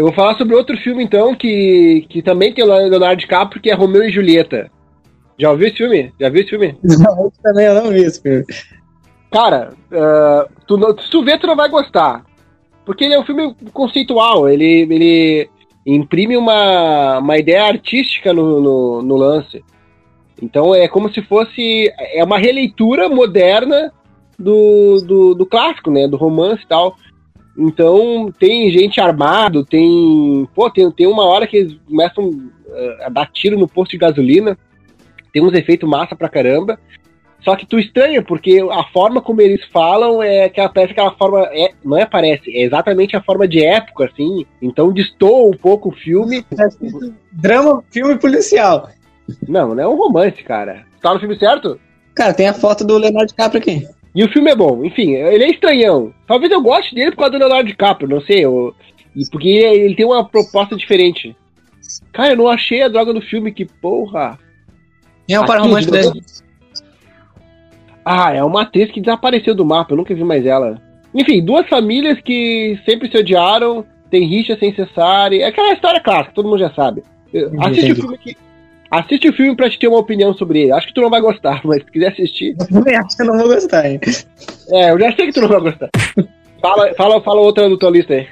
Eu vou falar sobre outro filme, então, que, que também tem o Leonardo DiCaprio, que é Romeu e Julieta. Já ouviu esse filme? Já viu esse filme? Não, também eu não vi esse filme. Cara, uh, tu, se tu ver, tu não vai gostar. Porque ele é um filme conceitual, ele, ele imprime uma, uma ideia artística no, no, no lance. Então é como se fosse. É uma releitura moderna do, do, do, clássico, né? Do romance e tal. Então tem gente armado, tem. Pô, tem, tem uma hora que eles começam uh, a dar tiro no posto de gasolina. Tem uns efeitos massa pra caramba. Só que tu estranha, porque a forma como eles falam é que parece aquela forma. É, não é parece, é exatamente a forma de época, assim. Então destoa um pouco o filme. É drama, filme policial. Não, não é um romance, cara. Tá no filme certo? Cara, tem a foto do Leonardo DiCaprio aqui. E o filme é bom, enfim, ele é estranhão. Talvez eu goste dele por causa do Leonardo DiCaprio, não sei. Eu, porque ele tem uma proposta diferente. Cara, eu não achei a droga do filme, que porra. É o par romântico dele. Ah, é uma atriz que desapareceu do mapa, eu nunca vi mais ela. Enfim, duas famílias que sempre se odiaram, tem rixa sem cessar. É aquela história clássica, todo mundo já sabe. Assiste o filme que. Assiste o filme pra te ter uma opinião sobre ele. Acho que tu não vai gostar, mas se quiser assistir. Eu também acho que eu não vou gostar, hein? É, eu já sei que tu não vai gostar. fala, fala, fala outra do tua lista aí.